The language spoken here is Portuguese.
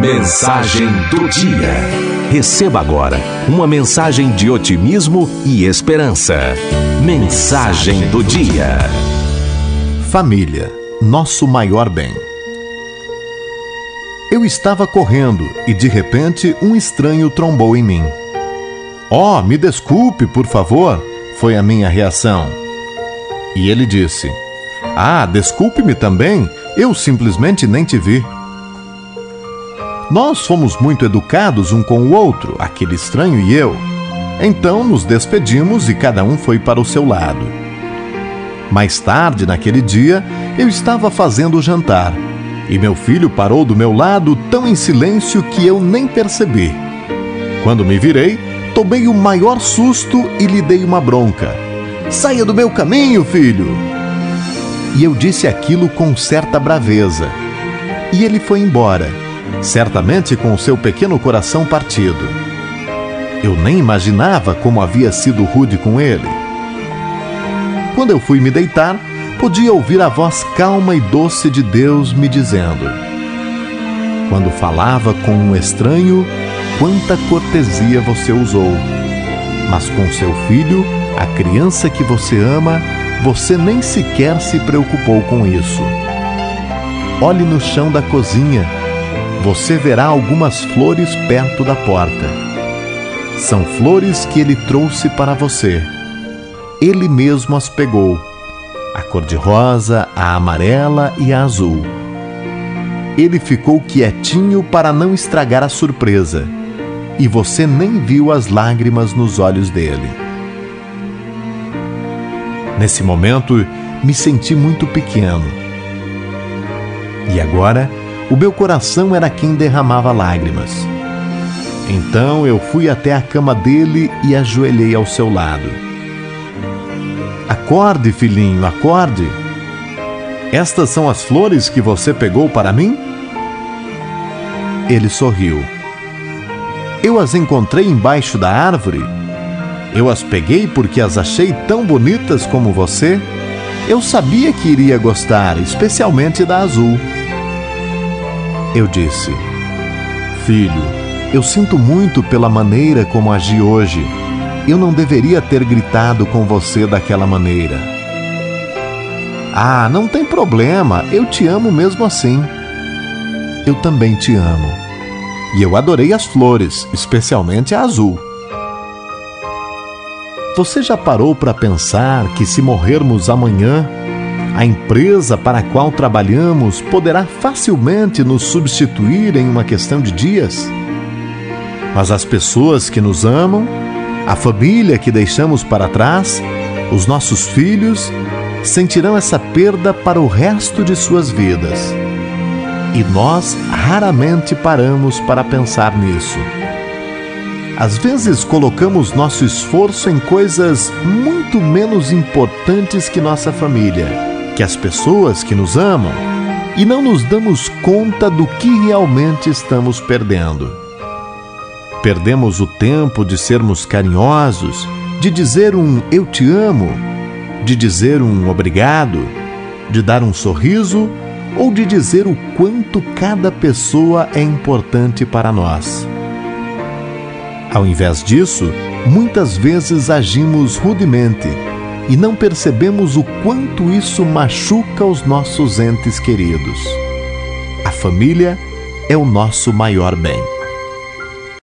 Mensagem do dia. Receba agora uma mensagem de otimismo e esperança. Mensagem do dia. Família, nosso maior bem. Eu estava correndo e de repente um estranho trombou em mim. Oh, me desculpe, por favor, foi a minha reação. E ele disse: Ah, desculpe-me também, eu simplesmente nem te vi. Nós fomos muito educados um com o outro, aquele estranho e eu. Então nos despedimos e cada um foi para o seu lado. Mais tarde, naquele dia, eu estava fazendo o jantar e meu filho parou do meu lado tão em silêncio que eu nem percebi. Quando me virei, tomei o maior susto e lhe dei uma bronca. Saia do meu caminho, filho! E eu disse aquilo com certa braveza. E ele foi embora, certamente com o seu pequeno coração partido. Eu nem imaginava como havia sido rude com ele. Quando eu fui me deitar, podia ouvir a voz calma e doce de Deus me dizendo: Quando falava com um estranho, quanta cortesia você usou. Mas com seu filho, a criança que você ama, você nem sequer se preocupou com isso. Olhe no chão da cozinha. Você verá algumas flores perto da porta. São flores que ele trouxe para você. Ele mesmo as pegou. A cor-de-rosa, a amarela e a azul. Ele ficou quietinho para não estragar a surpresa. E você nem viu as lágrimas nos olhos dele. Nesse momento, me senti muito pequeno. E agora, o meu coração era quem derramava lágrimas. Então eu fui até a cama dele e ajoelhei ao seu lado. Acorde, filhinho, acorde. Estas são as flores que você pegou para mim? Ele sorriu. Eu as encontrei embaixo da árvore eu as peguei porque as achei tão bonitas como você. Eu sabia que iria gostar, especialmente da azul. Eu disse: Filho, eu sinto muito pela maneira como agi hoje. Eu não deveria ter gritado com você daquela maneira. Ah, não tem problema, eu te amo mesmo assim. Eu também te amo. E eu adorei as flores, especialmente a azul. Você já parou para pensar que se morrermos amanhã, a empresa para a qual trabalhamos poderá facilmente nos substituir em uma questão de dias? Mas as pessoas que nos amam, a família que deixamos para trás, os nossos filhos, sentirão essa perda para o resto de suas vidas. E nós raramente paramos para pensar nisso. Às vezes colocamos nosso esforço em coisas muito menos importantes que nossa família, que as pessoas que nos amam, e não nos damos conta do que realmente estamos perdendo. Perdemos o tempo de sermos carinhosos, de dizer um eu te amo, de dizer um obrigado, de dar um sorriso ou de dizer o quanto cada pessoa é importante para nós. Ao invés disso, muitas vezes agimos rudemente e não percebemos o quanto isso machuca os nossos entes queridos. A família é o nosso maior bem.